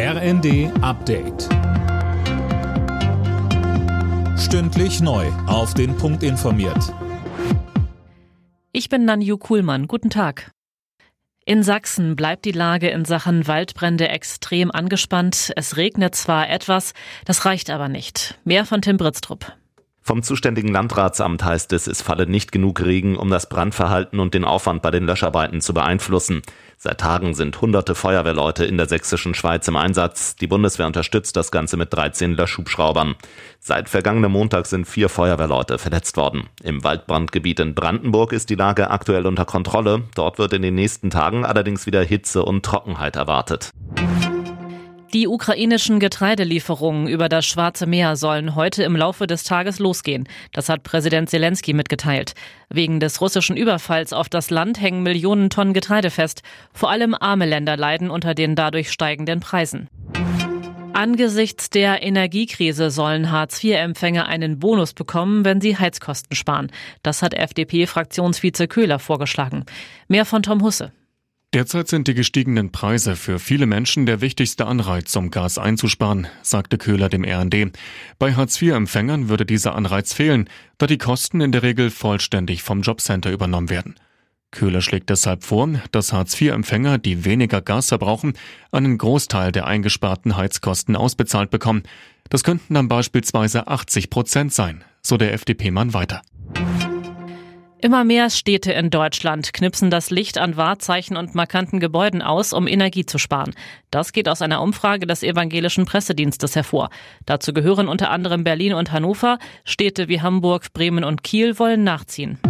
RND Update. Stündlich neu. Auf den Punkt informiert. Ich bin Nanju Kuhlmann. Guten Tag. In Sachsen bleibt die Lage in Sachen Waldbrände extrem angespannt. Es regnet zwar etwas, das reicht aber nicht. Mehr von Tim Britztrup. Vom zuständigen Landratsamt heißt es, es falle nicht genug Regen, um das Brandverhalten und den Aufwand bei den Löscharbeiten zu beeinflussen. Seit Tagen sind hunderte Feuerwehrleute in der sächsischen Schweiz im Einsatz. Die Bundeswehr unterstützt das Ganze mit 13 Löschhubschraubern. Seit vergangenem Montag sind vier Feuerwehrleute verletzt worden. Im Waldbrandgebiet in Brandenburg ist die Lage aktuell unter Kontrolle. Dort wird in den nächsten Tagen allerdings wieder Hitze und Trockenheit erwartet. Die ukrainischen Getreidelieferungen über das Schwarze Meer sollen heute im Laufe des Tages losgehen. Das hat Präsident Zelensky mitgeteilt. Wegen des russischen Überfalls auf das Land hängen Millionen Tonnen Getreide fest. Vor allem arme Länder leiden unter den dadurch steigenden Preisen. Angesichts der Energiekrise sollen Hartz-IV-Empfänger einen Bonus bekommen, wenn sie Heizkosten sparen. Das hat FDP-Fraktionsvize Köhler vorgeschlagen. Mehr von Tom Husse. Derzeit sind die gestiegenen Preise für viele Menschen der wichtigste Anreiz, um Gas einzusparen, sagte Köhler dem RND. Bei Hartz-IV-Empfängern würde dieser Anreiz fehlen, da die Kosten in der Regel vollständig vom Jobcenter übernommen werden. Köhler schlägt deshalb vor, dass Hartz-IV-Empfänger, die weniger Gas verbrauchen, einen Großteil der eingesparten Heizkosten ausbezahlt bekommen. Das könnten dann beispielsweise 80 Prozent sein, so der FDP-Mann weiter. Immer mehr Städte in Deutschland knipsen das Licht an Wahrzeichen und markanten Gebäuden aus, um Energie zu sparen. Das geht aus einer Umfrage des evangelischen Pressedienstes hervor. Dazu gehören unter anderem Berlin und Hannover. Städte wie Hamburg, Bremen und Kiel wollen nachziehen.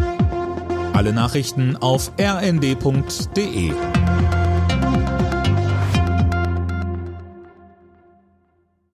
Alle Nachrichten auf rnd.de